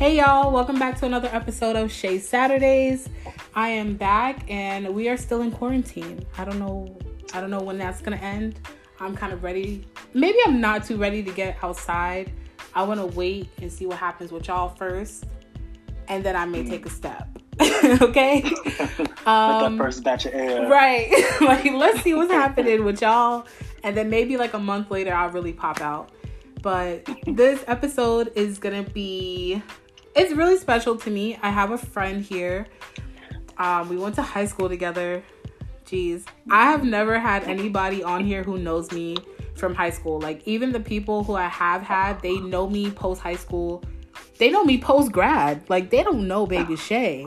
Hey y'all, welcome back to another episode of Shay Saturdays. I am back and we are still in quarantine. I don't know I don't know when that's gonna end. I'm kind of ready. Maybe I'm not too ready to get outside. I wanna wait and see what happens with y'all first. And then I may take a step. okay? Um, that first batch of air. Right. like let's see what's happening with y'all. And then maybe like a month later I'll really pop out. But this episode is gonna be it's really special to me. I have a friend here. Um, we went to high school together. Jeez. I have never had anybody on here who knows me from high school. Like even the people who I have had, they know me post high school. They know me post grad. Like they don't know Baby Shay.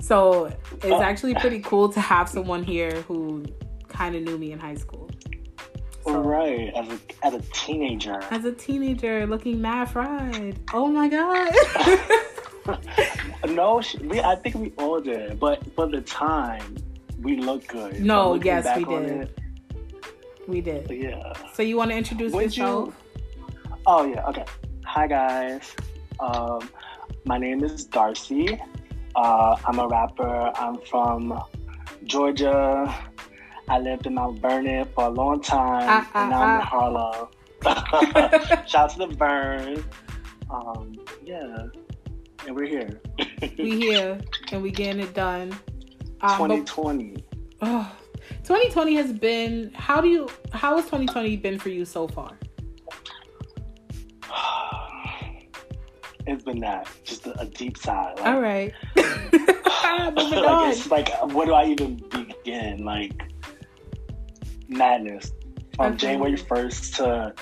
So it's actually pretty cool to have someone here who kind of knew me in high school. So, right, as a as a teenager. As a teenager, looking mad fried. Oh my god. no, we. I think we all did, but for the time, we look good. No, yes, we did. It, we did. Yeah. So you want to introduce Would yourself? You... Oh yeah. Okay. Hi guys. Um, my name is Darcy. Uh, I'm a rapper. I'm from Georgia. I lived in Mount Vernon for a long time, uh, uh, and now I'm in Harlem. Shout out to the Burn. Um, yeah, and we're here. we here, and we getting it done. Um, 2020. But, oh, 2020 has been. How do you? How has 2020 been for you so far? it's been that just a, a deep sigh. Like, All right. like, it's like, what do I even begin? Like, madness from. January 1st to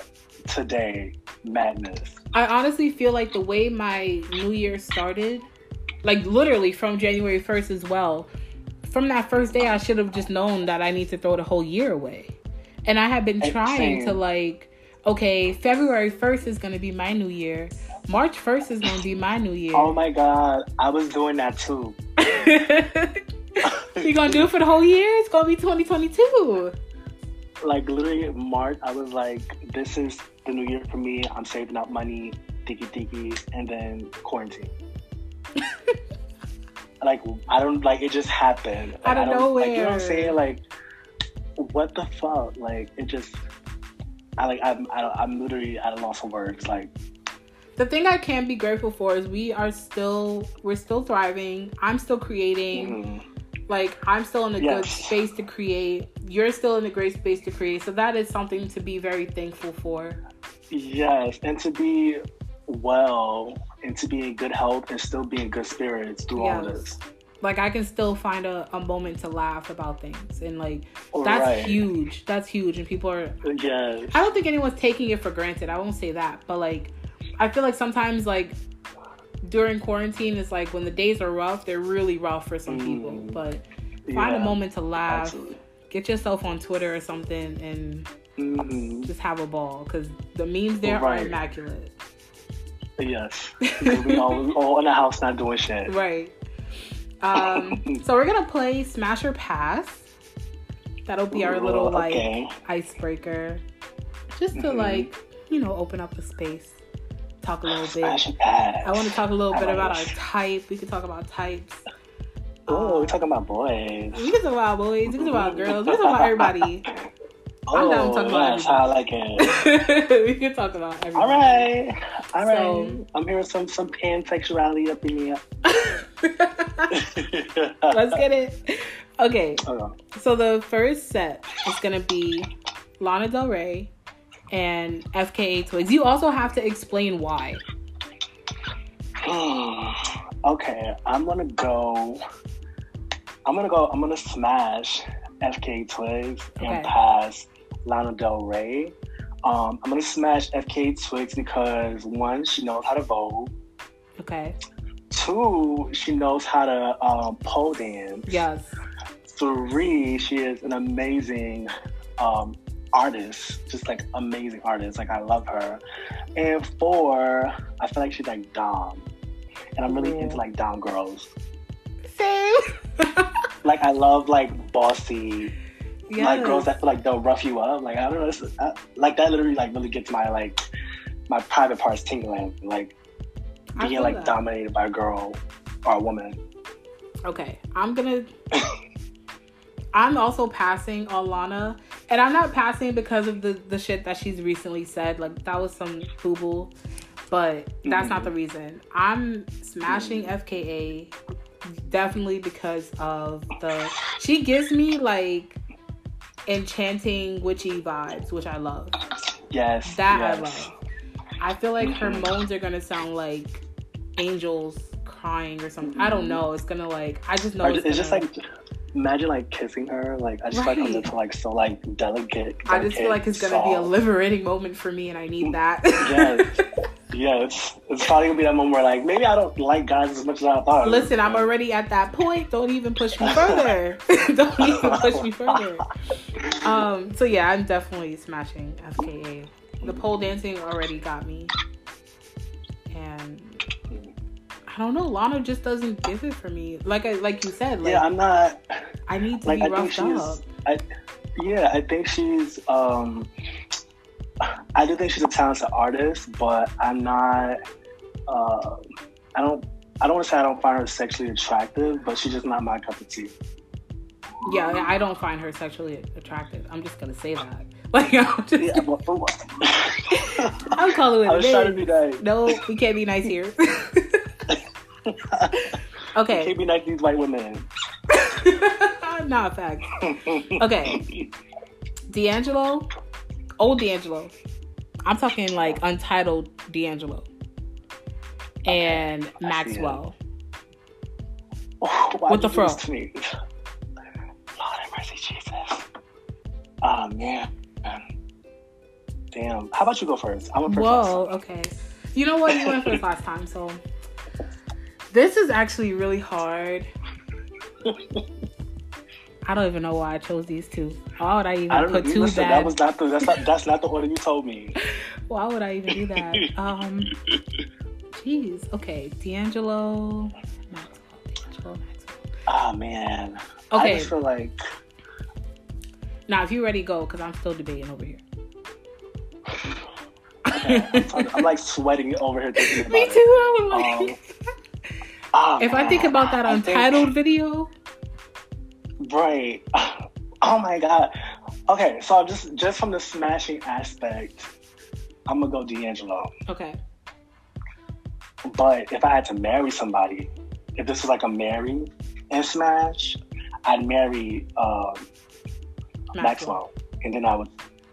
today. Madness. I honestly feel like the way my new year started, like literally from January 1st as well, from that first day, I should have just known that I need to throw the whole year away. And I have been trying to like, okay, February 1st is going to be my new year. March 1st is going to be my new year. Oh my God. I was doing that too. you going to do it for the whole year? It's going to be 2022 like literally March, I was like, this is the new year for me. I'm saving up money, tiki tiki, and then quarantine. like I don't like it just happened. Like, Out of nowhere. Like, you know what I'm saying? Like what the fuck? Like it just. I like I'm I, I'm literally at a loss of words. Like the thing I can be grateful for is we are still we're still thriving. I'm still creating. Mm-hmm. Like I'm still in a yes. good space to create. You're still in a great space to create. So that is something to be very thankful for. Yes, and to be well and to be in good health and still be in good spirits through yes. all this. Like I can still find a, a moment to laugh about things and like that's right. huge. That's huge and people are Yes. I don't think anyone's taking it for granted. I won't say that. But like I feel like sometimes like during quarantine it's like when the days are rough they're really rough for some mm. people but find yeah, a moment to laugh absolutely. get yourself on twitter or something and mm-hmm. just have a ball because the memes there right. are immaculate yes we all, all in the house not doing shit right um, so we're gonna play smash or pass that'll be our little like okay. icebreaker just to mm-hmm. like you know open up the space talk a little bit. I want to talk a little bit about our type. We could talk about types. Oh, um, we're talking about boys. We can talk about boys. We can talk about girls. We can talk about everybody. Oh, I'm down to talk about that's how I like it. we can talk about everybody. All right, all right. So, I'm hearing some some pansexuality up in here. Let's get it. Okay. okay. So the first set is gonna be Lana Del Rey, and FKA Twigs. You also have to explain why. okay, I'm gonna go. I'm gonna go. I'm gonna smash FKA Twigs okay. and pass Lana Del Rey. Um, I'm gonna smash FKA Twigs because one, she knows how to vote. Okay. Two, she knows how to um, pole dance. Yes. Three, she is an amazing um, artist, just like amazing artist. Like I love her. And four, I feel like she's like Dom, and I'm really into like Dom girls. Same. like I love like bossy. Yes. Like girls that feel like they'll rough you up. Like I don't know, I, uh, like that literally like really gets my like my private parts tingling. Like being like that. dominated by a girl or a woman. Okay, I'm gonna. I'm also passing on Lana, and I'm not passing because of the the shit that she's recently said. Like that was some boo but that's not the mm-hmm. reason. I'm smashing FKA definitely because of the. She gives me like enchanting witchy vibes, which I love. Yes. That yes. I love. I feel like her mm-hmm. moans are gonna sound like angels crying or something. I don't mm-hmm. know. It's gonna like I just know Or it's, it's just gonna- like imagine like kissing her. Like I just like comes Right. into like so like delicate. I just feel like it's gonna be a liberating moment for me, and I need that. Yes. Yes, it's probably gonna be that moment where like maybe I don't like guys as much as I thought. Listen, I'm already at that point. Don't even push me further. don't even push me further. Um. So yeah, I'm definitely smashing FKA. The pole dancing already got me, and I don't know. Lana just doesn't give it for me. Like I, like you said, like yeah, I'm not. I need to Like be I think roughed she's. up. I, yeah, I think she's. um I do think she's a talented artist, but I'm not. Uh, I don't. I don't want to say I don't find her sexually attractive, but she's just not my cup of tea. Yeah, I don't find her sexually attractive. I'm just gonna say that. Like I'm just, Yeah, but for what? I'm calling it. I was trying to be nice. No, we can't be nice here. okay. Can't be like these white women. Not a fact. Okay. D'Angelo, old D'Angelo. I'm talking like untitled D'Angelo. And Maxwell. With the did you do this fro. Lord have mercy, Jesus. Oh man. Um, damn. How about you go first? I went first. Whoa, okay. You know what? You went first last time, so this is actually really hard. I don't even know why I chose these two. Why would I even. I put two Listen, bad? that was not the that's not that's not the order you told me. Why would I even do that? Um, jeez. Okay, D'Angelo, Maxwell, D'Angelo, Maxwell. Oh man. Okay. I Okay, just feel like now if you ready, go because I'm still debating over here. I'm, I'm like sweating over here thinking about Me it. too. I'm like- Um, Ah, if I think about that I think- untitled video, Right. Oh my god. Okay, so just just from the smashing aspect, I'm gonna go D'Angelo. okay, But if I had to marry somebody, if this was like a marry and smash, I'd marry um, Maxwell. and then I would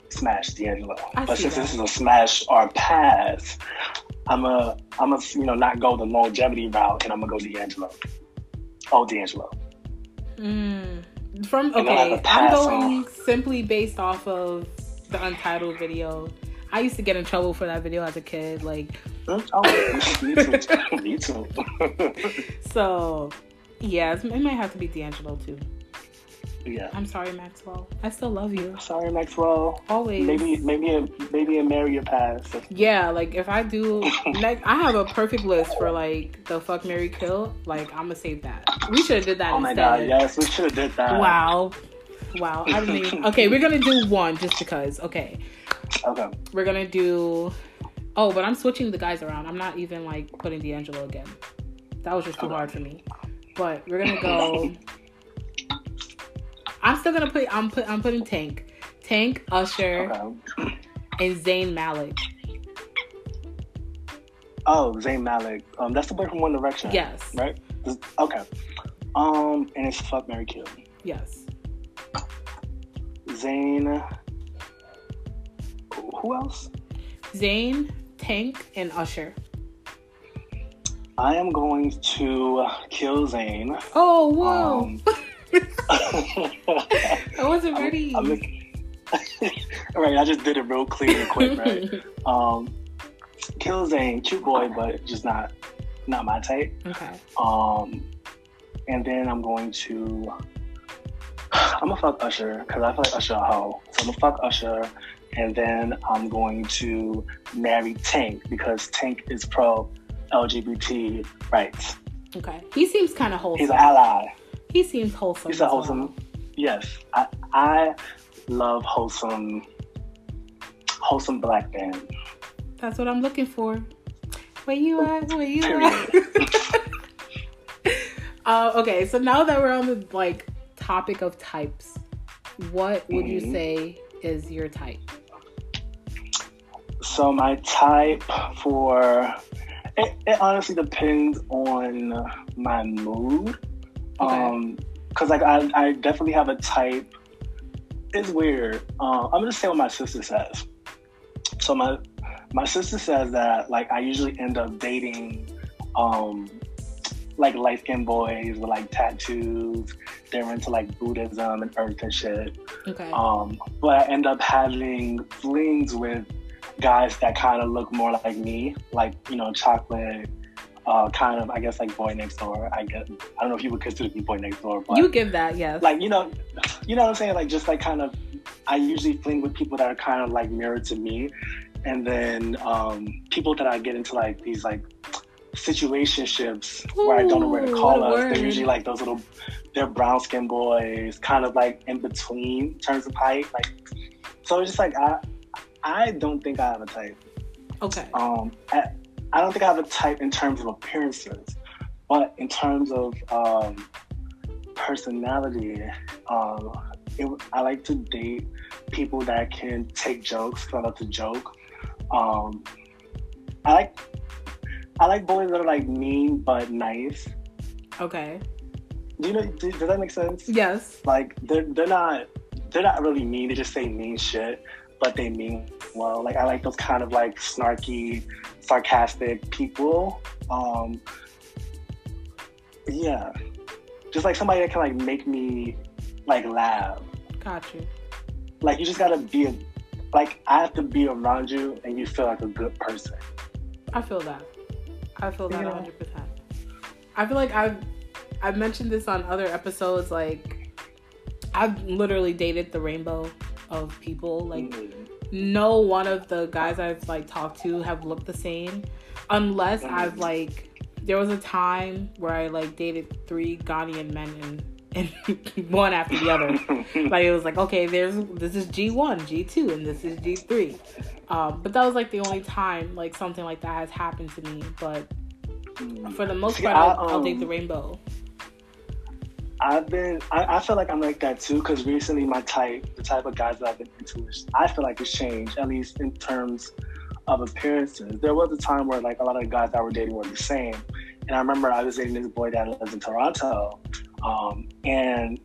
smash D'Angelo. I but since that. this is a smash or pass, I'm a I'm a you know not go the longevity route, and I'm gonna go D'Angelo. Oh, D'Angelo. Mm. From And then I have okay, I'm going simply based off of the untitled video. I used to get in trouble for that video as a kid, like? Oh, me too. me too. so. Yeah, it might have to be D'Angelo too. Yeah. I'm sorry, Maxwell. I still love you Sorry, Maxwell. always. Maybe maybe a, maybe a marry a pass. Yeah, like if I do, like I have a perfect list for like the fuck Mary kill. Like I'm gonna save that. We should have did that Oh my instead. god, yes, we should have did that. Wow, wow. I didn't even. Okay, we're gonna do one just because. Okay, Okay. we're gonna do. Oh, but I'm switching the guys around. I'm not even like putting D'Angelo again. That was just too Okay. hard for me. But we're gonna go. I'm still gonna put. I'm put. I'm putting Tank, Tank, Usher, Okay. and Zayn Malik. Oh, Zayn Malik. Um, that's the boy from One Direction. Yes. Right. Okay. Um, and it's fuck Mary Kill. Yes. Zayn. Who else? Zayn, Tank, and Usher. I am going to kill Zayn. Oh, whoa. Um, I wasn't ready. I'm, I'm right, I just did it real clean and quick, right? Um, kill Zayn, cute boy, but just not not my type. okay. Um, and then I'm going to I'm gonna fuck Usher because I feel like Usher a hoe. So I'm gonna fuck Usher, and then I'm going to marry Tank because Tank is pro LGBT rights. Okay. He seems kind of wholesome. He's an ally. He seems wholesome. He's a well. wholesome. Yes, I I love wholesome wholesome black men. That's what I'm looking for. Where you at? Where you at? uh, okay, so now that we're on the like topic of types, what would you Mhm. say is your type? So my type for it, it honestly depends on my mood. Um, cause like I, I definitely have a type. It's weird. Uh, I'm gonna say what my sister says. So my my sister says that like I usually end up dating um like light skinned boys with like tattoos. They're into like Buddhism and earth and shit. Okay. Um, but I end up having flings with guys that kind of look more like me, like you know, chocolate, uh, kind of I guess like boy next door. I guess I don't know if you would consider me boy next door, but you give that, yes. like you know, you know what I'm saying? Like just like kind of, I usually fling with people that are kind of like mirrored to me, and then um, people that I get into like these like situationships where I don't know where to call us. They're usually like those little, they're brown skin boys, kind of like in between in terms of height. Like, so it's just like I, I don't think I have a type. okay. Um, I, I don't think I have a type in terms of appearances, but in terms of um, personality, um, it, I like to date people that can take jokes. 'cause I love to joke. Um, I like I like boys that are like mean but nice. Okay. Do you know? Do, does that make sense? Yes. Like they're they're not they're not really mean. They just say mean shit, but they mean well. Like I like those kind of like snarky, sarcastic people. Um, yeah, just like somebody that can like make me like laugh. Got you. Like you just gotta be a, like I have to be around you and you feel like a good person. I feel that. I feel that Yeah. 100%. I feel like I've I've mentioned this on other episodes like I've literally dated the rainbow of people like Mhm. no one of the guys I've like talked to have looked the same unless Mhm. I've like there was a time where I like dated three Ghanaian men and and one after the other. Like it was like okay there's this is g1 g2 and this is g3 um, but that was like the only time like something like that has happened to me. But for the most part I'll, I'll date um, the rainbow I've been, I, I feel like I'm like that too, because recently my type, the type of guys that I've been into, is, I feel like it's changed, at least in terms of appearances. There was a time where like a lot of the guys that were dating were the same. And I remember I was dating this boy that lives in Toronto. Um, and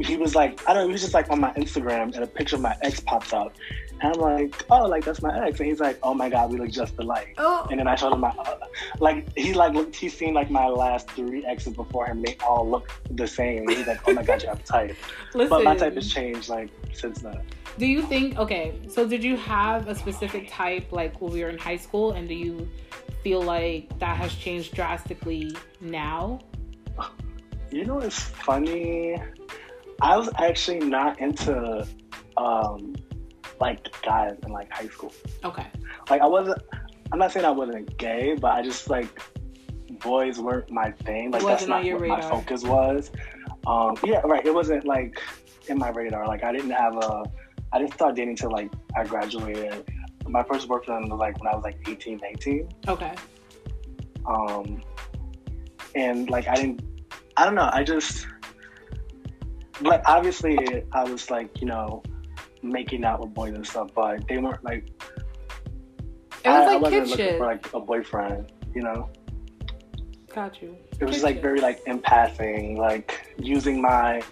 he was like, I don't know, he was just like on my Instagram and a picture of my ex pops up. And I'm like, oh, like that's my ex. And he's like, oh my God, we look just alike. oh And then I showed him my, uh, like he like looked, he's seen like my last three exes before him. They all look the same. He's like, oh my god, you have a type. listen But my type has changed like since then. Do you think okay, so did you have a specific type like when we were in high school and do you feel like that has changed drastically now? You know, it's funny. I was actually not into um like guys in like high school. Okay. Like I wasn't. I'm not saying I wasn't gay, but I just like boys weren't my thing. Like that's not your what my focus was. Um, yeah, right. It wasn't like in my radar. Like I didn't have a. I didn't start dating till like I graduated. My first boyfriend was like when I was like 18, 19. Okay. Um, and like I didn't. I don't know. I just like obviously I was like you know making out with boys and stuff, but they weren't like It was I, I like wasn't kid looking shit. for like a boyfriend, you know. Got you. It was like shit. very like empathing, like using my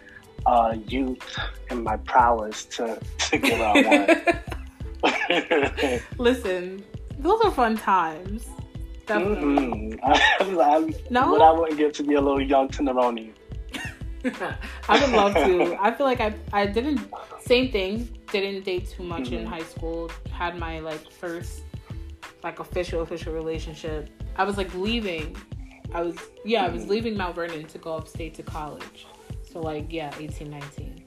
uh, youth and my prowess to to get what I want. Listen, those are fun times. Definitely. Mm-mm. I, I, No? What I wouldn't give to be a little young Tenderoni. I would love to. I feel like I I didn't same thing. Didn't date too much in Mhm. high school. Had my like first like official official relationship. I was like leaving. I was yeah, I was Mhm. leaving Mount Vernon to go upstate to college. So like yeah, 18, 19.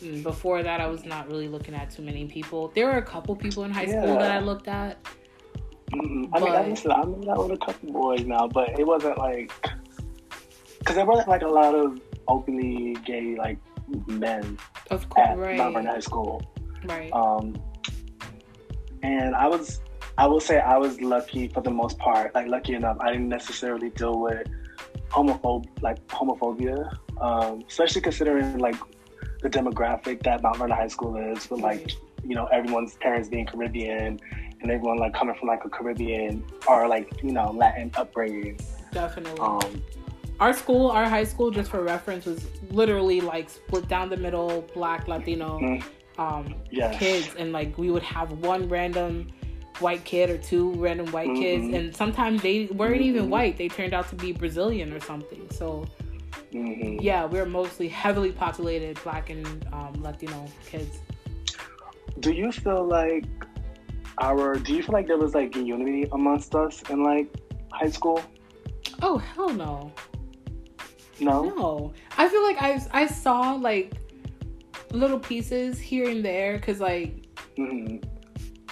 Mm, Before that, I was not really looking at too many people. There were a couple people in high school that I looked at. Mm-mm. I mean, I But- listen, I'm out with a couple boys now, but it wasn't like because there wasn't like a lot of openly gay like men Of course, at Mount Vernon High School. right. Um, and I was, I will say I was lucky for the most part. Like lucky enough, I didn't necessarily deal with homophobe like homophobia, um, especially considering like the demographic that Mount Vernon High School is, with like you know everyone's parents being Caribbean and everyone like coming from like a Caribbean or like you know Latin upbringing. Definitely. Um, our school, our high school, just for reference, was literally like split down the middle, black, Latino Mhm. um, yes. kids, and like we would have one random white kid or two random white kids, Mhm. and sometimes they weren't even Mhm. white; they turned out to be Brazilian or something. So Mhm. yeah, we're mostly heavily populated black and um, Latino kids. Do you feel like our? Do you feel like there was like unity amongst us in like high school? Oh hell no. No. No, I feel like I I saw like little pieces here and there because like hmm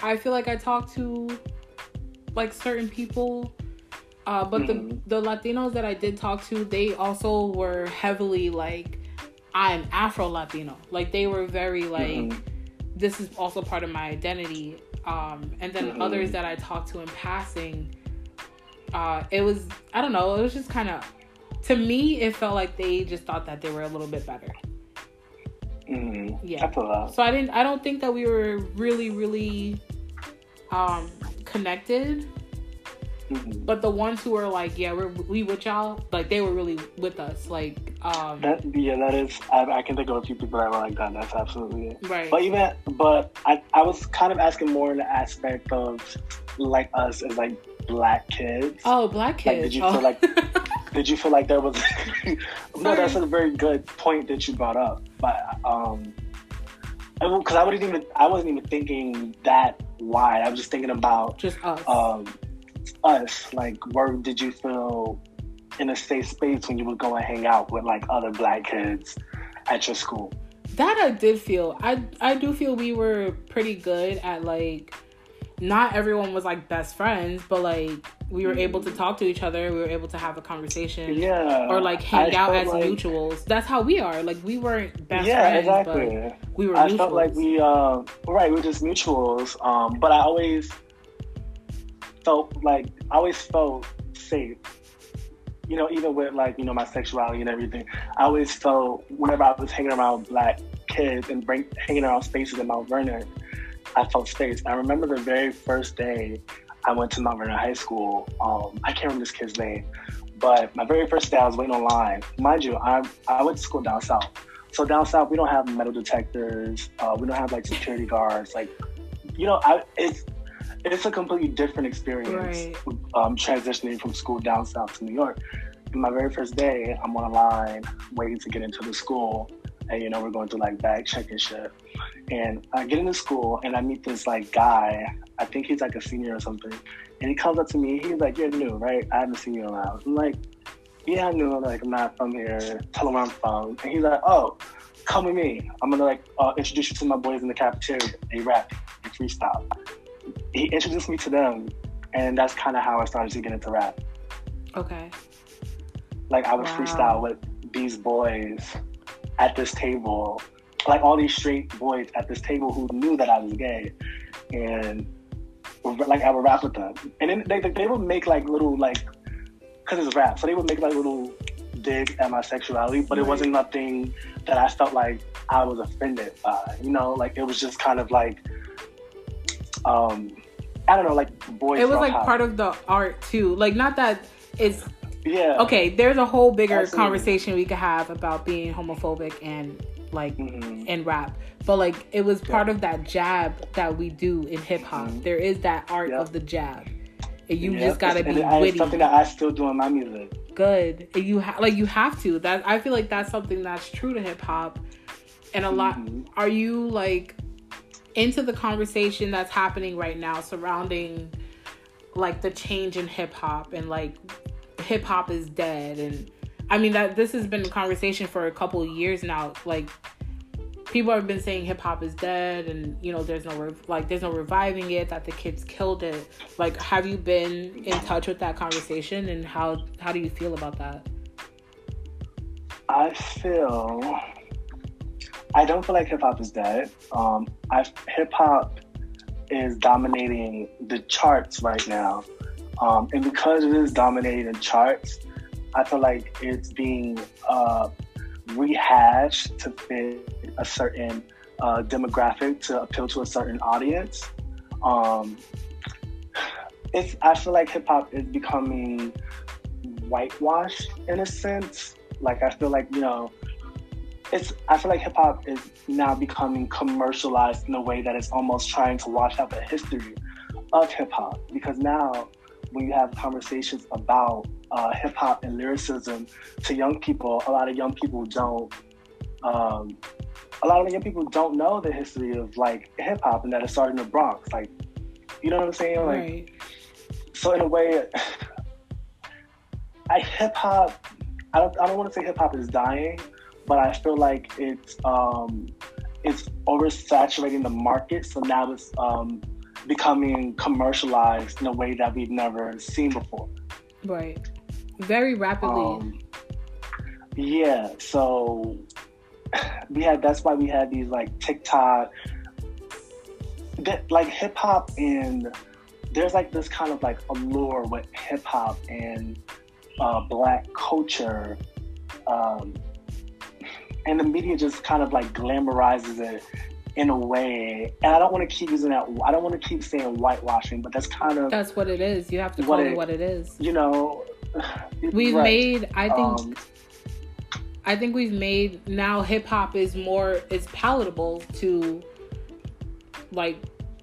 I feel like I talked to like certain people, uh, but Mhm. the the Latinos that I did talk to, they also were heavily like I'm Afro Latino. Like they were very like Mhm. this is also part of my identity. Um, and then Mhm. others that I talked to in passing, uh, it was I don't know. It was just kind of to me, it felt like they just thought that they were a little bit better. hmm Yeah. I feel that. So I didn't. I don't think that we were really, really um, connected. Mhm. But the ones who were like, "Yeah, we're we with y'all," like they were really with us. Like, um, That yeah, that is. I, I can think of a few people that were like that. That's absolutely it. right? But even, but I, I was kind of asking more in the aspect of like us as like black kids. oh, black Like, kids. did you oh. feel like- Did you feel like there was? no, that's a very good point that you brought up. But um, because I wouldn't even, I wasn't even thinking that wide. I was just thinking about just us? um us. Like, where did you feel in a safe space when you would go and hang out with like other black kids at your school? that I did feel. I I do feel we were pretty good at like. Not everyone was like best friends, but like we were able to talk to each other. We were able to have a conversation. Yeah. Or like hang I out as like- mutuals. That's how we are. Like we weren't best yeah, friends, exactly. but we were I mutuals. felt like we, uh, right, we are just mutuals. Um, but I always felt like I always felt safe. You know, even with like you know my sexuality and everything, I always felt whenever I was hanging around black kids and bring, hanging around spaces in Mount Vernon, I felt safe. I remember the very first day I went to Mount Vernon High School. Um, I can't remember this kid's name, but my very first day I was waiting online. Mind you, I I went to school down south. So down south, we don't have metal detectors. Uh, we don't have like security guards. Like, you know, I, it's it's a completely different experience. Right. Um, transitioning from school down south to New York. My very first day, I'm on a line waiting to get into the school, and you know we're going through like bag check and shit. And I get into school and I meet this like guy. I think he's like a senior or something. And he comes up to me. He's like, "You're new, right? I haven't seen you in a while." I'm like, "Yeah, I'm new. Like I'm not from here. Tell him where I'm from." And he's like, "Oh, come with me. I'm gonna like uh, introduce you to my boys in the cafeteria. They rap, they freestyle." He introduced me to them, and that's kind of how I started to get into rap. okay. Like I would Wow. freestyle with these boys at this table, like all these straight boys at this table who knew that I was gay, and like I would rap with them, and then they they would make like little like, cause it's rap, so they would make like little dig at my sexuality, but it wasn't nothing that I felt like I was offended by. You know, like it was just kind of like, um, I don't know, like boys. It was like part of the art too. Like not that it's yeah. okay. There's a whole bigger Absolutely. conversation we could have about being homophobic and like Mhm. in rap. But like it was part Yeah. of that jab that we do in hip hop. Mhm. There is that art Yeah. of the jab. And you Yeah, just gotta and be and witty, It's something that I still do in my music. good. And you ha- like you have to. That I feel like that's something that's true to hip hop. And a lot. Mhm. Are you like into the conversation that's happening right now surrounding like the change in hip hop and like hip hop is dead and I mean that this has been a conversation for a couple years now. Like people have been saying hip hop is dead and you know there's no like there's no reviving it that the kids killed it. Like have you been in touch with that conversation and how how do you feel about that? I feel I don't feel like hip hop is dead. Um, I hip hop is dominating the charts right now. Um, and because it is dominating charts, I feel like it's being uh, rehashed to fit a certain uh, demographic to appeal to a certain audience. Um, it's I feel like hip hop is becoming whitewashed in a sense. Like I feel like you know, it's I feel like hip hop is now becoming commercialized in a way that it's almost trying to wash out the history of hip hop because now when you have conversations about uh, hip hop and lyricism to young people, a lot of young people don't. Um, a lot of young people don't know the history of like hip hop and that it started in the Bronx. Like, you know what I'm saying? Like, Right. so in a way, I hip hop. I don't. I don't want to say hip hop is dying, but I feel like it's um, it's oversaturating the market. So now it's um, becoming commercialized in a way that we've never seen before. Right. Very rapidly. Um, yeah, so we had that's why we had these like TikTok, that like hip hop and there's like this kind of like allure with hip hop and uh, black culture, um, and the media just kind of like glamorizes it in a way. And I don't want to keep using that. I don't want to keep saying whitewashing, but that's kind of That's what it is. You have to call it, it- what it is. you know. We've right. made I think Um, I think we've made now hip hop is more is palatable to like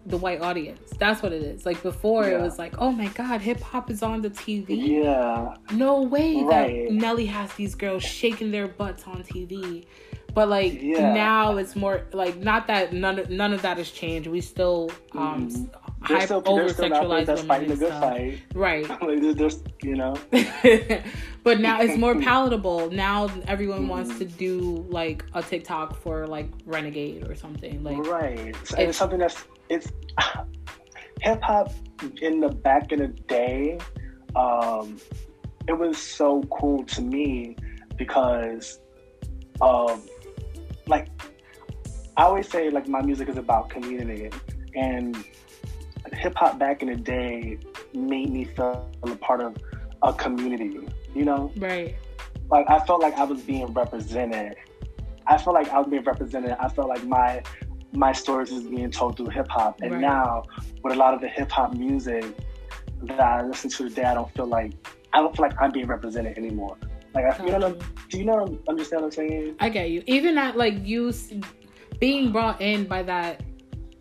the white audience. That's what it is. Like before it was like, oh my god, hip hop is on the TV. yeah. No way Right. that Nelly has these girls shaking their butts on TV. But like Yeah. now it's more like not that none of, none of that has changed. We still um There's hype still, over there's still rappers sexualize women fighting the and good stuff. fight. Right. like, there's, you know, but now it's more palatable. Now everyone wants Mhm. to do like a TikTok for like Renegade or something. Like right. And it's- it's something that's it's hip hop in the back in the day. Um, it was so cool to me because, um, like I always say, like my music is about community, and hip hop back in the day made me feel a part of a community. You know, right. like I felt like I was being represented. I felt like I was being represented. I felt like my my stories was being told through hip hop. And Right. now with a lot of the hip hop music that I listen to today, I don't feel like I don't feel like I'm being represented anymore. Like I, you know, I'm- do you know understand what I'm saying? I get you. Even at like you being brought in by that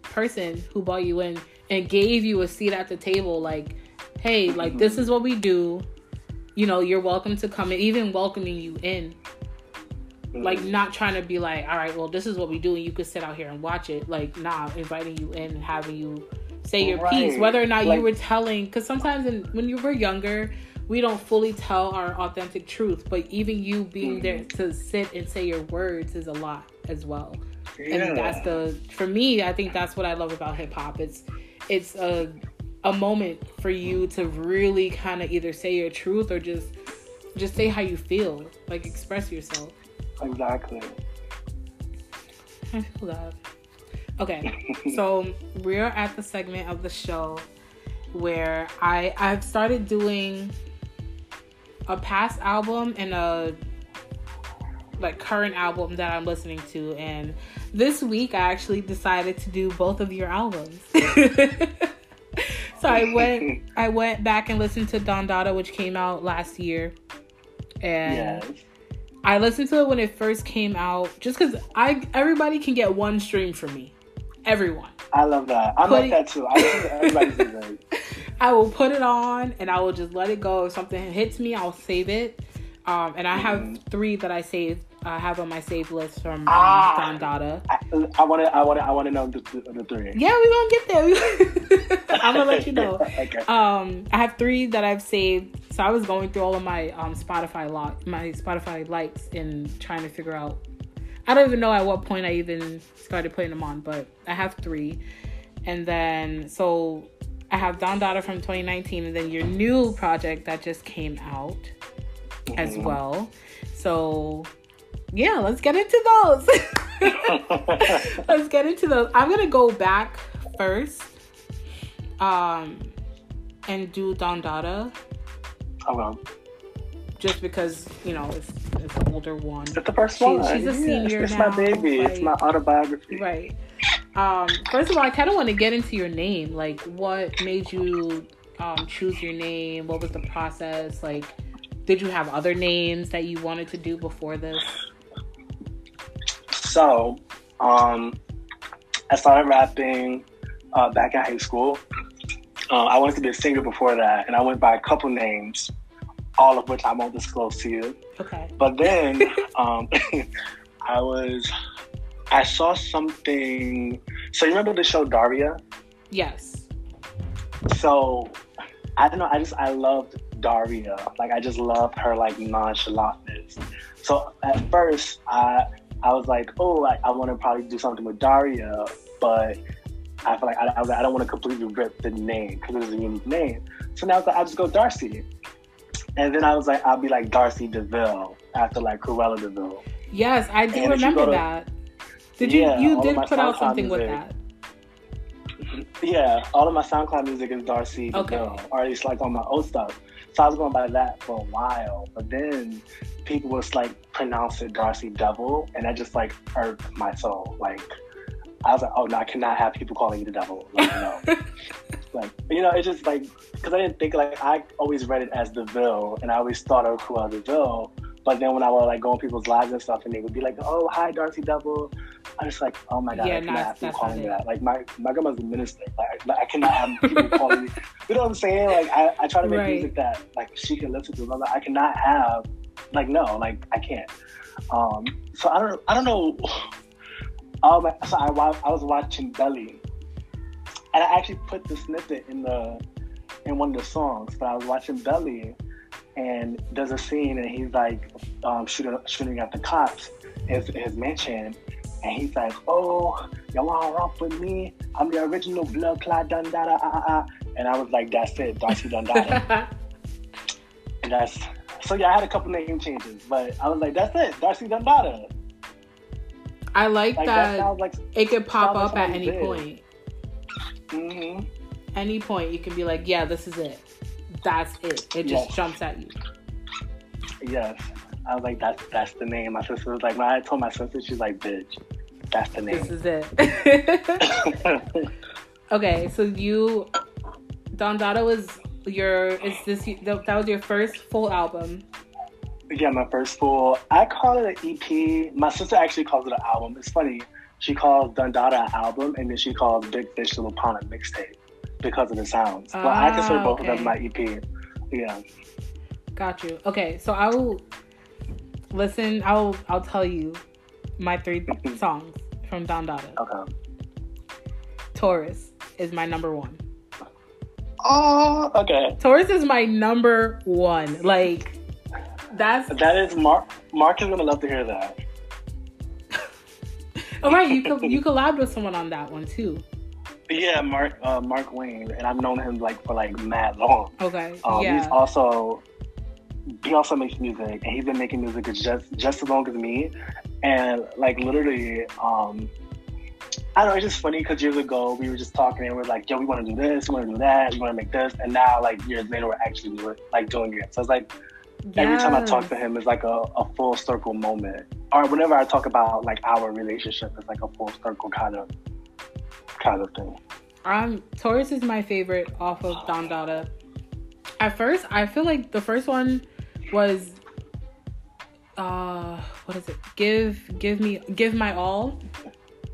person who brought you in and gave you a seat at the table, like, hey, like this is what we do. You know, you're welcome to come in, even welcoming you in. Mm-hmm. Like not trying to be like, all right, well, this is what we do, and you could sit out here and watch it. Like, nah, inviting you in and having you say your piece, whether or not Like- you were telling. Because sometimes in, when you were younger, we don't fully tell our authentic truth. But even you being there Mm-hmm. to sit and say your words is a lot as well. yeah. And that's the for me. I think that's what I love about hip hop. It's it's a a moment for you to really kind of either say your truth or just just say how you feel, like express yourself. exactly. I feel that. Okay, so we're at the segment of the show where I I've started doing a past album and a like current album that I'm listening to, and this week I actually decided to do both of your albums. so I went I went back and listened to Don Dada, which came out last year, and. Yes. I listened to it when it first came out, just because I everybody can get one stream from me, everyone. I love that. I Putting- like that too. I think everybody's music. I will put it on and I will just let it go. If something hits me, I'll save it. Um, and I have Mhm. three that I saved. I have on my save list from um, Ah. Don Dada. I want to. I want to. I want to know the, the, the three. Yeah, we gonna get there. I'm gonna let you know. okay. Um, I have three that I've saved. So I was going through all of my um, Spotify lock, my Spotify likes, and trying to figure out. I don't even know at what point I even started putting them on, but I have three, and then so I have Don Dada from 2019, and then your new project that just came out as Mhm. well. So yeah, let's get into those. let's get into those. I'm gonna go back first um and do Don Dada Okay. Just because you know it's it's an older one. It's the first She- one. she's a Yeah, senior It's now, my baby. it's my autobiography. Right. Um, first of all, I kind of want to get into your name. Like, what made you um, choose your name? What was the process? Like, did you have other names that you wanted to do before this? So, um, I started rapping uh, back in high school. Uh, I wanted to be a singer before that, and I went by a couple names, all of which I won't disclose to you. Okay. But then um, I was, I saw something. So you remember the show Daria? Yes. So I don't know. I just I loved Daria. Like I just loved her like nonchalantness. So at first I I was like, oh, I, I want to probably do something with Daria, but I feel like I, I, I don't want to completely rip the name because it is a unique name. So now I was like, I'll just go Darcy. And then I was like, I'll be like Darcy DeVille after like Cruella de Vil. Yes, I do And remember to- that. Did you? Yeah, you did put out something with that. Yeah, all of my SoundCloud music is Darcy Okay. DeVille, or at least like on my old stuff. So I was going by that for a while, but then people was like pronounce it Darcy Devil, and that just like irked my soul. Like I was like, oh no, I cannot have people calling you the devil. Like no, like you know, it's just like because I didn't think like I always read it as the Deville, and I always thought of Cruella de Vil. But then when I would like go on people's lives and stuff, and they would be like, "Oh, hi, Darcy Devil," I'm just like, "Oh my god, Yeah, I no, cannot have people calling me that." Like my my grandma's a minister. Like I, I cannot have people calling me. You know what I'm saying? Like I, I try to make Right. music that like she can listen to. Like, I cannot have like no, like I can't. Um, so I don't I don't know. Um, so I I was watching Belly, and I actually put the snippet in the in one of the songs. But I was watching Belly, and there's a scene, and he's like um, shooting shooting at the cops his, his mansion, and he's like, "Oh, y'all romp with me? I'm the original blood clot Dundada." Ah, ah, ah." And I was like, "That's it, Darcy Dundada." and that's so yeah. I had a couple name changes, but I was like, "That's it, Darcy Dundada." I like, Like that that, like. it could pop up at any somebody's point. hmm Any point, you can be like, "Yeah, this is it. That's it." It just Yes. jumps at you. Yes. I was like, that's that's the name. My sister was like, when I told my sister, she's like, bitch, that's the name. This is it. okay, so you, Don Dada was your. Is this that was your first full album? Yeah, my first full. I call it an EP. My sister actually calls it an album. It's funny. She calls Dundada an album, and then she calls Big Fish Little Pond a mixtape because of the sounds. but I Ah, consider both okay. of them my EP. Yeah. Got you. Okay, so I will listen. I'll I'll tell you my three songs from Don Dada. Okay. Taurus is my number one. Oh, okay. Taurus is my number one. Like that's That is Mark. Mark is gonna love to hear that. all right. You co- you collabed with someone on that one too. Yeah, Mark. Uh, Mark Wayne, and I've known him like for like mad long. Okay. Um, yeah. He's also he also makes music, and he's been making music just just as long as me. And like literally, um, I don't know. It's just funny because years ago we were just talking and we are like, "Yo, we want to do this, we want to do that, we want to make this," and now like years later we're actually like doing it. So it's like every time I talk to him, it's like a, a full circle moment. Or whenever I talk about like our relationship, it's like a full circle kind of kind of thing. Um, Taurus is my favorite off of Don Dada. At first, I feel like the first one was, uh, what is it? Give, give me, give my all.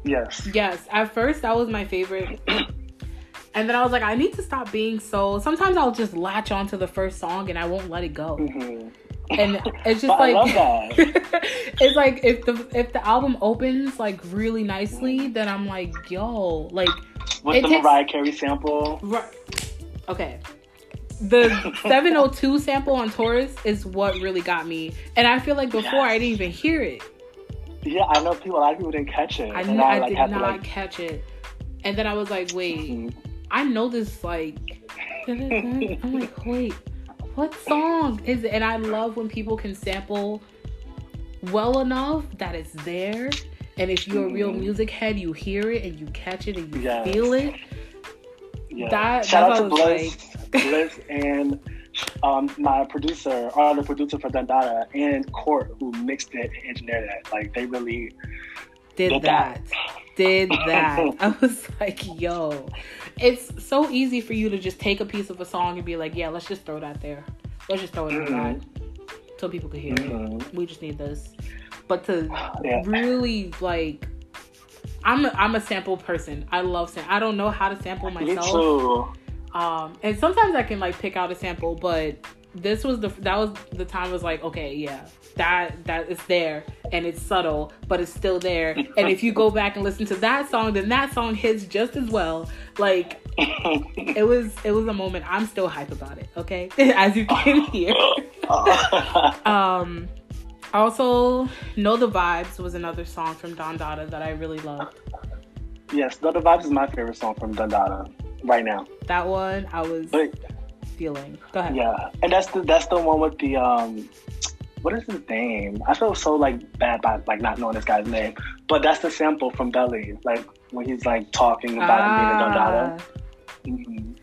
Yes. Yes, at first that was my favorite, and then I was like, I need to stop being so. Sometimes I'll just latch onto the first song and I won't let it go, hmm and it's just I like love that. it's like if the if the album opens like really nicely, then I'm like, yo, like With the takes- Mariah Carey sample. Right. Okay. The 702 sample on Taurus is what really got me. And I feel like before I didn't even hear it. Yeah, I know people. A lot of people didn't catch it. I, and kn- I like, did not to, like, catch it. And then I was like, wait, mhm. I know this like I'm like, wait, what song is it? And I love when people can sample well enough that it's there. And if you're a real Mhm. music head, you hear it and you catch it and you Yes. feel it. Yeah. That- Shout that's out to I was Bliss, Bliss, and um, my producer, or the producer for Dundada, and Court, who mixed it and engineered it. Like they really did Did that. that. Did that. I was like, yo. It's so easy for you to just take a piece of a song and be like, yeah, let's just throw that there. Let's just throw it in Mhm. that so people could hear it. Mhm. We just need this. But to Yeah. really like I'm a, I'm a sample person. I love sam. I don't know how to sample Me myself. too. Um, and sometimes I can like pick out a sample, but this was the that was the time was like okay, yeah, that that is there and it's subtle, but it's still there. and if you go back and listen to that song, then that song hits just as well. Like it was it was a moment. I'm still hype about it. Okay, as you can hear. Um, also, Know the Vibes was another song from Don Dada that I really loved. yes, know the Vibes is my favorite song from Don Dada right now. That one I was But feeling. Go ahead. yeah, and that's the that's the one with the um, what is his name? I feel so like bad by like not knowing this guy's name, but that's the sample from Belly, like when he's like talking about him being a Ah, Dundada. Mhm.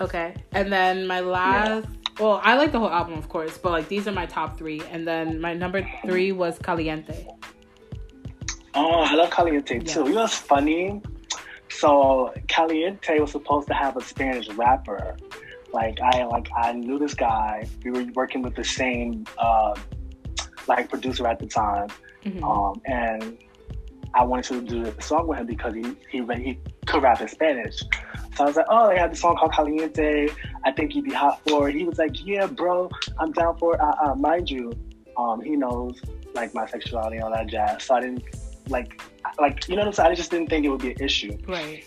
okay. And then my last, well, I like the whole album, of course, but like these are my top three. And then my number three was Caliente. Oh, I love Caliente too. Yeah. You know what's funny? So Caliente was supposed to have a Spanish rapper. Like I like I knew this guy. We were working with the same uh, like producer at the time, Mhm. um, and I wanted to do a song with him because he he he could rap in Spanish. So I was like, oh, they have this song called Caliente. I think you'd be hot for it. He was like, yeah, bro, I'm down for it. Uh, uh, mind you, um, he knows like my sexuality and all that jazz. So I didn't like like you know what I'm saying. I just didn't think it would be an issue. Right.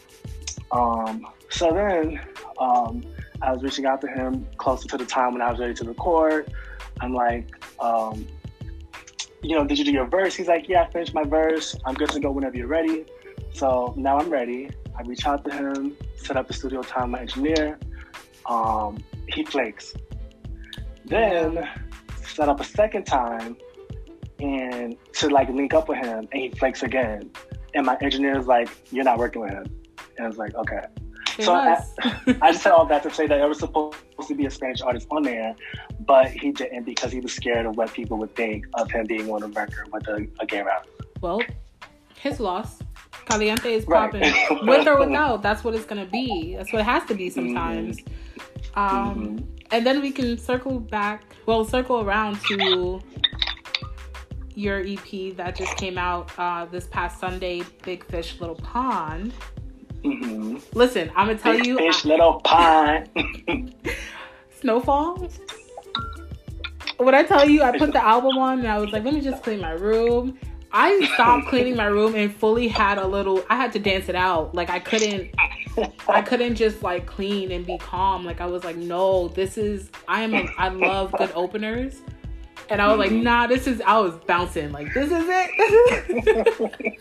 Um, so then um, I was reaching out to him closer to the time when I was ready to record. I'm like, um, you know, did you do your verse? He's like, yeah, I finished my verse. I'm good to go whenever you're ready. So now I'm ready. I reach out to him, set up the studio time, my engineer. Um, he flakes. Then set up a second time and to like link up with him and he flakes again. And my engineer is like, You're not working with him. And I was like, Okay. So I- I just said all that to say that there was supposed to be a Spanish artist on there, but he didn't because he was scared of what people would think of him being on a record with a, a gay rapper. well, his loss. Caliente is Right. popping. With or without, that's what it's gonna be. That's what it has to be sometimes. Um, Mhm. and then we can circle back. Well, circle around to your EP that just came out uh, this past Sunday, Big Fish, Little Pond. Mhm. Listen, I'm gonna tell Big you, fish, little pond. Snowfall. When I tell you, I put the album on and I was like, let me just clean my room. I stopped cleaning my room and fully had a little. I had to dance it out. Like I couldn't. I couldn't just like clean and be calm. Like I was like, no, this is. I am. A, I love good openers. And I was like, nah, this is. I was bouncing. Like this is it.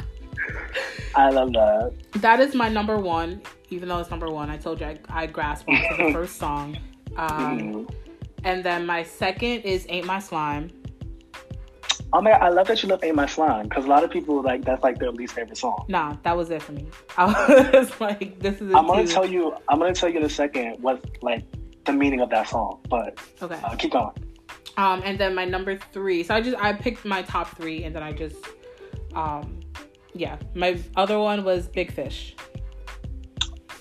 I love that. That is my number one. Even though it's number one, I told you I, I grasped onto the first song. Um, Mhm. and then my second is "Ain't My Slime." Oh god, I love that you love Ain't My Slime because a lot of people like that's like their least favorite song. Nah, that was it for me. I was like, this is. I'm gonna too- tell you. I'm gonna tell you in a second what like the meaning of that song, but Okay. uh, keep going. Um, and then my number three. So I just I picked my top three, and then I just, um, yeah. My other one was Big Fish.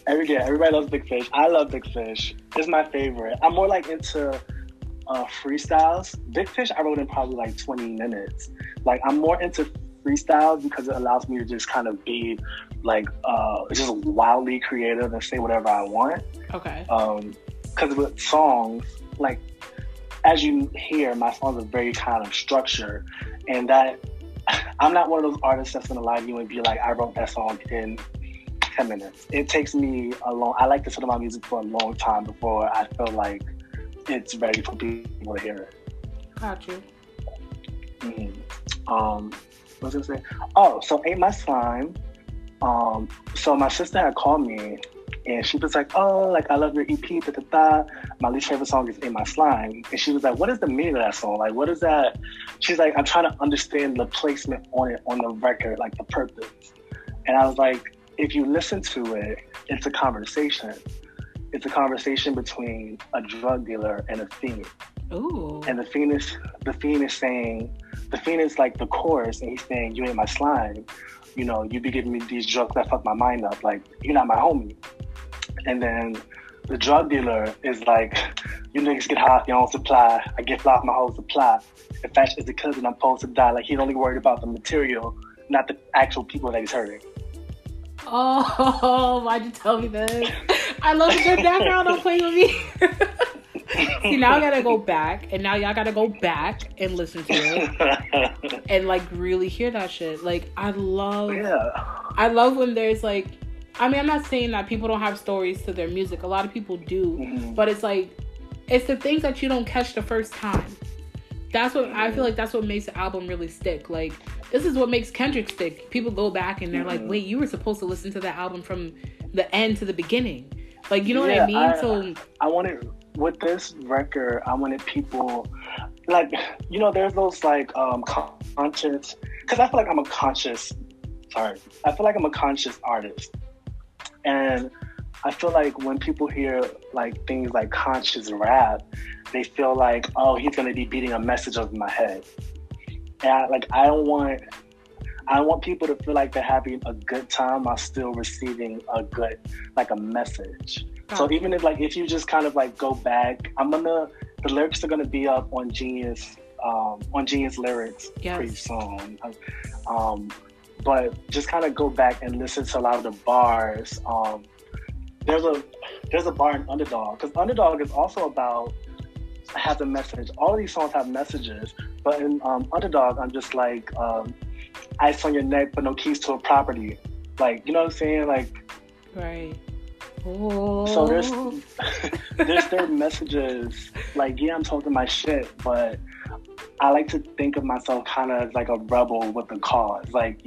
Every yeah, everybody loves Big Fish. I love Big Fish. It's my favorite. I'm more like into uh, freestyles. Big Fish I wrote in probably like 20 minutes. Like I'm more into freestyles because it allows me to just kind of be like uh, just wildly creative and say whatever I want. Okay. Because with songs, like as you hear, my songs are very kind of structured, and that I'm not one of those artists that's gonna lie to you and be like, I wrote that song in 10 minutes. It takes me a long. I like to sit on my music for a long time before I feel like it's ready for people to hear it. Got you. Mm-hmm. Um, what was I gonna say? Oh, so ain't my slime. Um, so my sister had called me, and she was like, "Oh, like I love your EP, da da da. My least favorite song is Ain't My Slime." And she was like, "What is the meaning of that song? Like, what is that?" She's like, "I'm trying to understand the placement on it on the record, like the purpose." And I was like, "If you listen to it, it's a conversation." it's a conversation between a drug dealer and a fiend. Ooh. And the fiend is the fiend is saying the fiend is like the chorus and he's saying, You ain't my slime. You know, you be giving me these drugs that fuck my mind up. Like, you're not my homie. And then the drug dealer is like, You niggas get high off your own supply. I get fly off my whole supply. In fact, it's the cousin I'm supposed to die. Like he's only worried about the material, not the actual people that he's hurting. Oh, why'd you tell me this? I love the good background. Don't play with me. See, now I gotta go back, and now y'all gotta go back and listen to it, and like really hear that shit. Like, I love, yeah. I love when there's like, I mean, I'm not saying that people don't have stories to their music. A lot of people do, Mhm. but it's like, it's the things that you don't catch the first time. That's what I feel like. That's what makes the album really stick. Like, this is what makes Kendrick stick. People go back and they're like, Mhm. wait, you were supposed to listen to that album from the end to the beginning. Like, you know what I mean? I- so, I wanted with this record, I wanted people like you know, there's those like um conscious because I feel like I'm a conscious sorry. I feel like I'm a conscious artist. And I feel like when people hear like things like conscious rap, they feel like, oh, he's gonna be beating a message over my head. And I, like I don't want I want people to feel like they're having a good time while still receiving a good like a message. So even if like if you just kind of like go back, I'm gonna the lyrics are gonna be up on Genius um, on Genius lyrics Yes. pretty soon. Um, but just kind of go back and listen to a lot of the bars. Um, there's a there's a bar in Underdog because Underdog is also about has a message. All of these songs have messages, but in um, Underdog, I'm just like um, ice on your neck, but no keys to a property. Like you know what I'm saying? Like right. Oh. so there's there's their messages like yeah i'm talking my shit but i like to think of myself kind of like a rebel with a cause like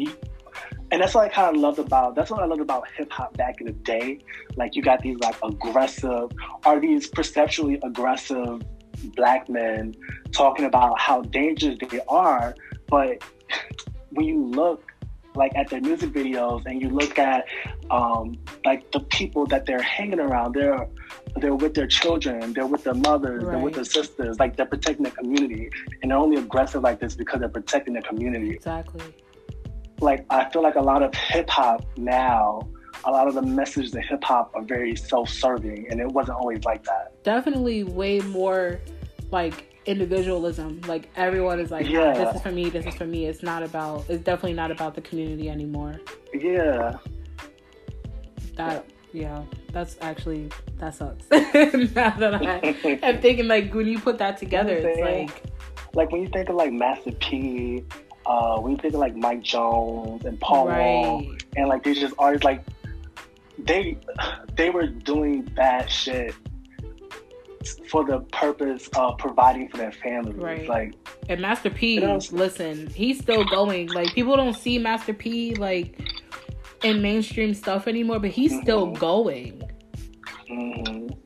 and that's what i kind of loved about that's what i loved about hip-hop back in the day. Like you got these like aggressive are these perceptually aggressive black men talking about how dangerous they are but when you look like at their music videos and you look at um, like the people that they're hanging around they're they're with their children they're with their mothers they're with their sisters like they're protecting the community and they're only aggressive like this because they're protecting the community. Exactly. like i feel like a lot of hip-hop now a lot of the messages of hip-hop are very self-serving and it wasn't always like that. Definitely way more like individualism. Like everyone is like, Yeah. this is for me, this is for me. It's not about. It's definitely not about the community anymore. yeah That yeah, that's actually that sucks. now that I am thinking like when you put that together, it's like like when you think of like master p uh, when you think of like mike jones and paul Wall, right, and like these just artists like they they were doing bad shit for the purpose of providing for their family. Right. Like and Master P. Listen, he's still going. Like people don't see Master P like in mainstream stuff anymore, but he's still Mhm. going. mhm.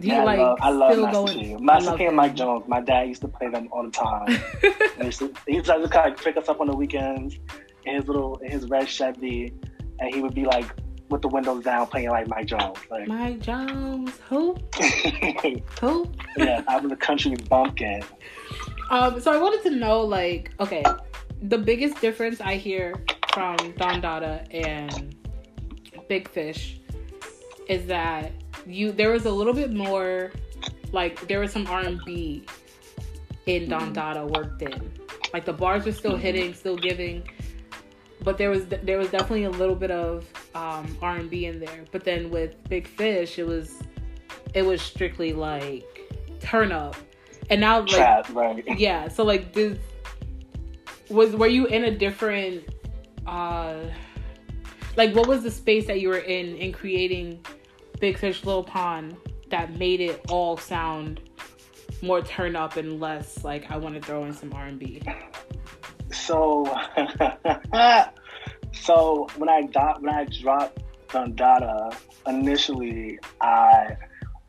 He Yeah, like I love, I love still Master going. P. Master P and Mike. Jones. My dad used to play them all the time. He used to, he used to just kind of pick us up on the weekends in his little in his red Chevy, and he would be like with the windows down playing like Mike Jones. Like, Mike Jones, who? Who? yeah, I was the country bumpkin. Um, so I wanted to know, like, okay, the biggest difference I hear from Don Dada and Big Fish is that you there was a little bit more, like, there was some R and B in Don Mhm. Dada worked in, like the bars were still Mhm. hitting, still giving, but there was there was definitely a little bit of um, R and B in there. But then with Big Fish, it was it was strictly like turn up, and now like Trap, right? yeah so like this was were you in a different uh like what was the space that you were in in creating big fish little pond that made it all sound more turn up and less like i want to throw in some r&b So, so when I got when I dropped Dundada, initially I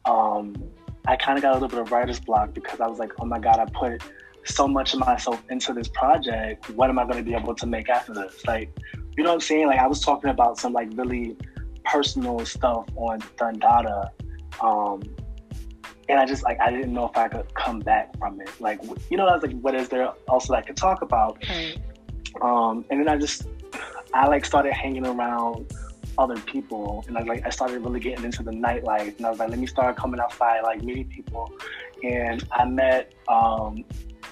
um I kind of got a little bit of writer's block because I was like, oh my god, I put so much of myself into this project. What am I going to be able to make after this? Like, you know what I'm saying? Like I was talking about some like really personal stuff on Dundada, Um, and I just like I didn't know if I could come back from it. Like you know, I was like, what is there else that I could talk about? Right. Um, and then I just I like started hanging around other people, and I like I started really getting into the nightlife, and I was like, let me start coming outside, like meeting people, and I met um,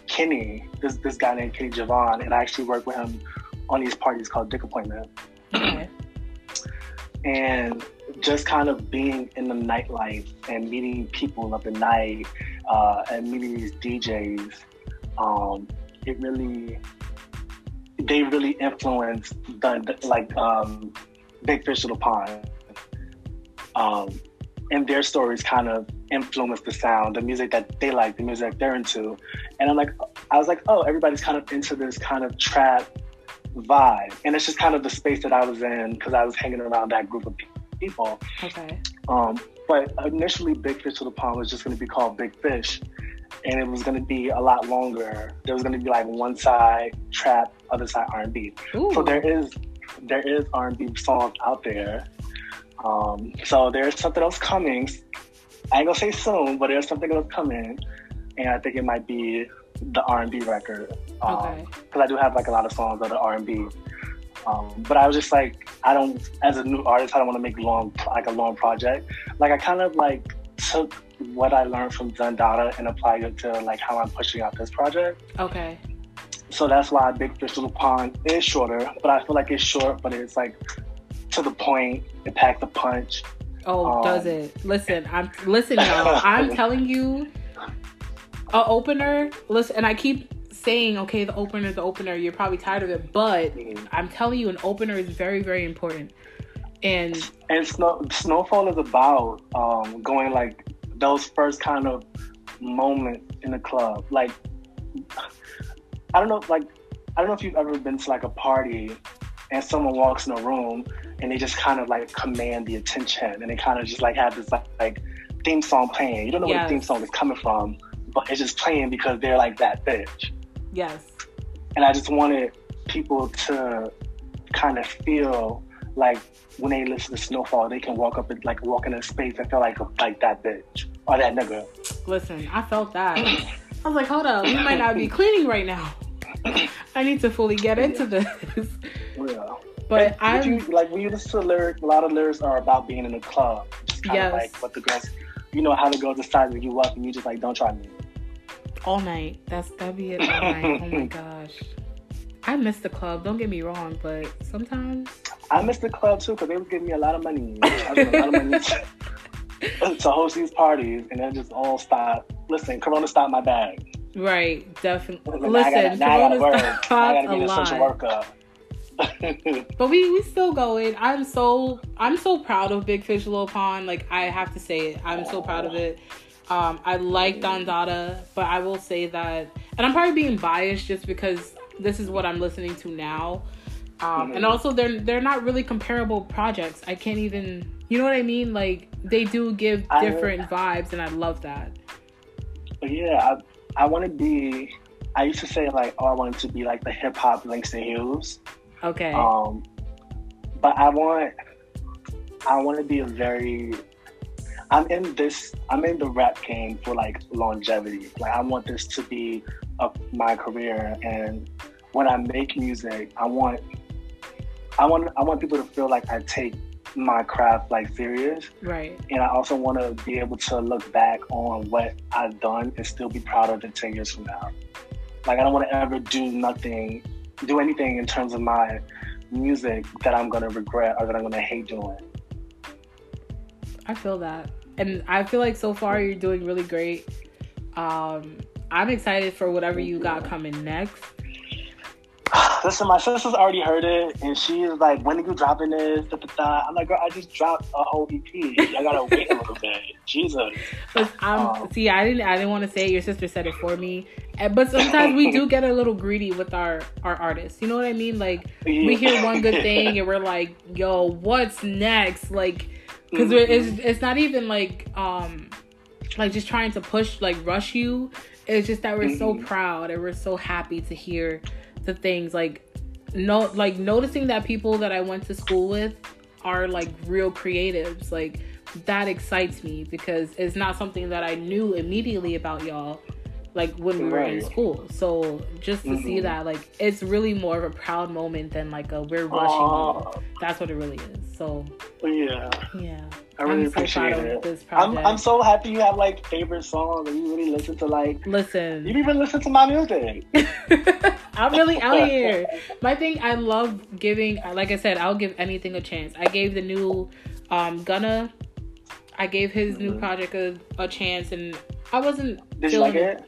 Kenny, this this guy named Kenny Javon, and I actually worked with him on these parties called Dick Appointment. Okay. And just kind of being in the nightlife and meeting people of the night uh, and meeting these DJs, um, it really, they really influenced the, like um, Big Fish Little Pond. Um, and their stories kind of influenced the sound, the music that they like, the music they're into. And I'm like, I was like, oh, everybody's kind of into this kind of trap vibe. And it's just kind of the space that I was in because I was hanging around that group of people. Okay. Um, but initially, Big Fish to the Pond was just going to be called Big Fish. And it was going to be a lot longer. There was going to be like one side trap, other side R&B. So there is there is R&B songs out there. Um, so there's something else coming. I ain't gonna say soon, but there's something else coming, and I think it might be the R&B record. Um, Okay. Because I do have like a lot of songs that are R&B. Um, but I was just like, I don't, as a new artist, I don't want to make long, like a long project. Like I kind of like took what I learned from Dundada and applied it to like how I'm pushing out this project. Okay. So that's why Big Fish Little Pond is shorter, but I feel like it's short, but it's like to the point. It packed the punch. Oh, Um, does it? Listen, I'm listen, y'all. I'm telling you, a opener. Listen, and I keep saying, okay, the opener, the opener. You're probably tired of it, but I'm telling you, an opener is very, very important. And And Snow, Snowfall is about um, going like those first kind of moments in the club. Like, I don't know, like, I don't know if you've ever been to like a party and someone walks in a room and they just kind of like command the attention and they kind of just like have this like, like theme song playing. You don't know where the theme song is coming from, but it's just playing because they're like that bitch. Yes, and I just wanted people to kind of feel like when they listen to Snowfall, they can walk up and like walk in a space and feel like like that bitch or that nigga. listen, I felt that. I was like, hold up, we might not be cleaning right now. I need to fully get into this. Yeah. But I'm like when you listen to lyrics, a lot of lyrics are about being in a club. Just kind Yes. of like what the girls, you know, how the girls decide when you up and you just like don't try me. All night. That's that'd be it all night. Oh my gosh. I miss the club. Don't get me wrong, but sometimes I miss the club too because they was giving me a lot of money. I was a lot of money to, to host these parties, and then just all stopped. Listen, Corona stopped my bag. right, definitely. Now I gotta- Listen, now I gotta Corona. I stopped gotta a be an essential lot. worker. But we we still going. I'm so I'm so proud of Big Fish Little Pond. Like I have to say it. I'm so proud of it. Um, I like Don Dada, but I will say that, and I'm probably being biased just because this is what I'm listening to now. Um, and Mhm. also they're they're not really comparable projects. I can't even you know what I mean? Like they do give I- different vibes and I love that. But yeah, I, I want to be. I used to say like, oh, I wanted to be like the hip hop Langston Hughes. Okay. Um, but I want, I want to be a very. I'm in this. I'm in the rap game for like longevity. Like I want this to be a, my career, and when I make music, I want, I want, I want people to feel like I take my craft like serious. right. and I also want to be able to look back on what I've done and still be proud of it 10 years from now. Like, I don't want to ever do nothing, do anything in terms of my music that I'm going to regret or that I'm going to hate doing. I feel that. And I feel like so far you're doing really great. Um, I'm excited for whatever you got coming next. Listen, my sister's already heard it, and she's like, when are you dropping this? I'm like, girl, I just dropped a whole EP. I got to wait a little bit. Jesus. But I'm Oh. see, I didn't I didn't want to say it. Your sister said it for me. But sometimes we do get a little greedy with our our artists. You know what I mean? Like we hear one good thing and we're like, "Yo, what's next?" Like because it's it's not even like um like just trying to push like rush you. It's just that we're so Mhm. proud and we're so happy to hear the things like no like noticing that people that I went to school with are like real creatives. Like that excites me because it's not something that I knew immediately about y'all like when we were in school. So just to see Mhm. that like it's really more of a proud moment than like a we're rushing. moment. That's what it really is. So yeah. yeah. I really so appreciate of it. this I'm. I'm so happy you have like favorite songs and you really listen to like listen. you even listen to my music. I'm really out here. My thing, I love giving. Like I said, I'll give anything a chance. I gave the new um Gunna. I gave his new Mhm. project a, a chance, and I wasn't. Did you like it?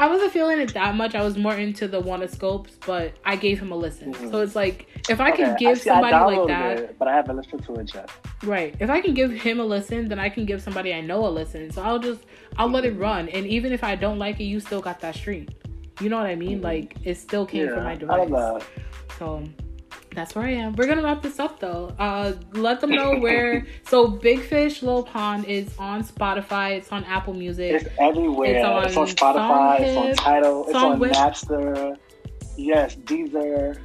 I wasn't feeling it that much. I was more into the one of scopes, but I gave him a listen. Mhm. So it's like if I can Okay, give see, I somebody like that, it, but I haven't listened to it yet. right? If I can give him a listen, then I can give somebody I know a listen. So I'll just I'll let it run, and even if I don't like it, you still got that stream. You know what I mean? Mhm. Like it still came yeah, from my I device. love that. So that's where I am. We're gonna wrap this up though. Uh, let them know where. so Big Fish Little Pond is on Spotify. It's on Apple Music. It's everywhere. It's It's on on, Spotify. It's on Tidal. It's on Songwhip. Napster. Yes, Deezer.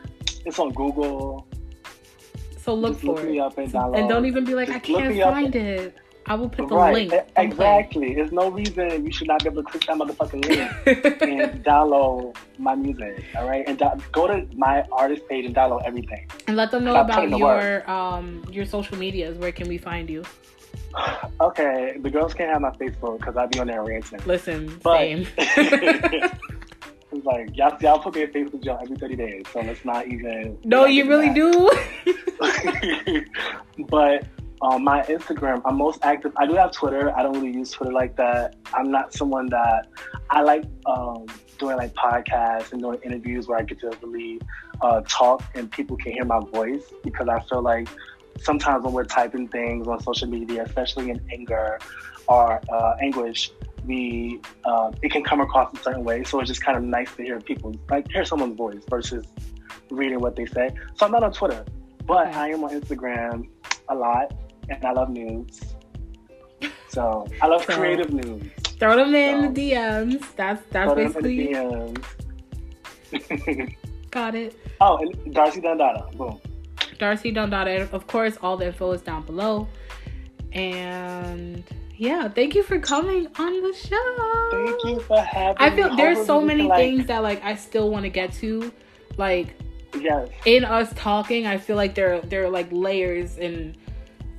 It's on Google. so look Just for look me it. and. And don't even be like, I Just look can't find it. I will put the right, link. play. exactly. There's no reason you should not be able to click that motherfucking link and download my music. All right, and do- go to my artist page and download everything. and let them know about your um your social medias. Where can we find you? Okay, the girls can't have my Facebook because I be on there ranting. Listen, But- same. It's like y'all, y'all put me in Facebook jail every 30 days, so let's not even. no, you really that. do. but on my Instagram, I'm most active. I do have Twitter. I don't really use Twitter like that. I'm not someone that I like um, doing like podcasts and doing interviews where I get to really uh, talk and people can hear my voice because I feel like sometimes when we're typing things on social media, especially in anger or uh, anguish, we uh, it can come across a certain way. So it's just kind of nice to hear people like hear someone's voice versus reading what they say. So I'm not on Twitter, but Okay. I am on Instagram a lot, and I love news. So I love So- creative news. Throw them in So- the DMs. That's that's Throw them in basically the DMs. got it. oh, and Darcy Dundada. Boom. Darcy Dundada. Of course, all the info is down below. And yeah, thank you for coming on the show. Thank you for having me. I me. feel there's so many like- things that like I still want to get to. Like Yes. in us talking, I feel like there there are like layers and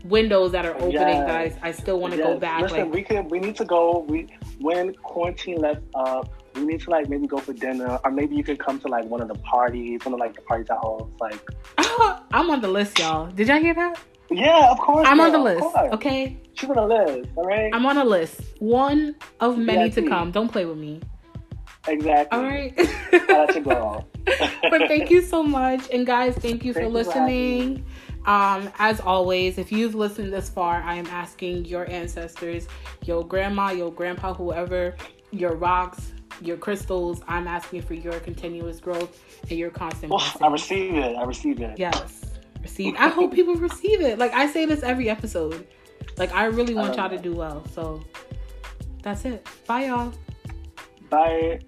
windows that are opening that I, I still want to go back. Listen, like we could. We need to go. We when quarantine lets up, uh, we need to like maybe go for dinner, or maybe you could come to like one of the parties, one of like the parties at home. Like, I'm on the list, y'all. Did y'all hear that? yeah, of course. I'm on the list. Okay, She's on the list. All right. I'm on a list. One of many to come. Don't play with me. exactly. All right. That's a girl. but thank you so much. And guys, thank you Thank you for listening. Um, as always, if you've listened this far, I am asking your ancestors, your grandma, your grandpa, whoever, your rocks, your crystals, I'm asking for your continuous growth and your constant Oof, I receive it. I receive it. Yes. Receive. I hope people receive it. Like I say this every episode. Like I really want y'all to do well. So that's it. Bye y'all. Bye.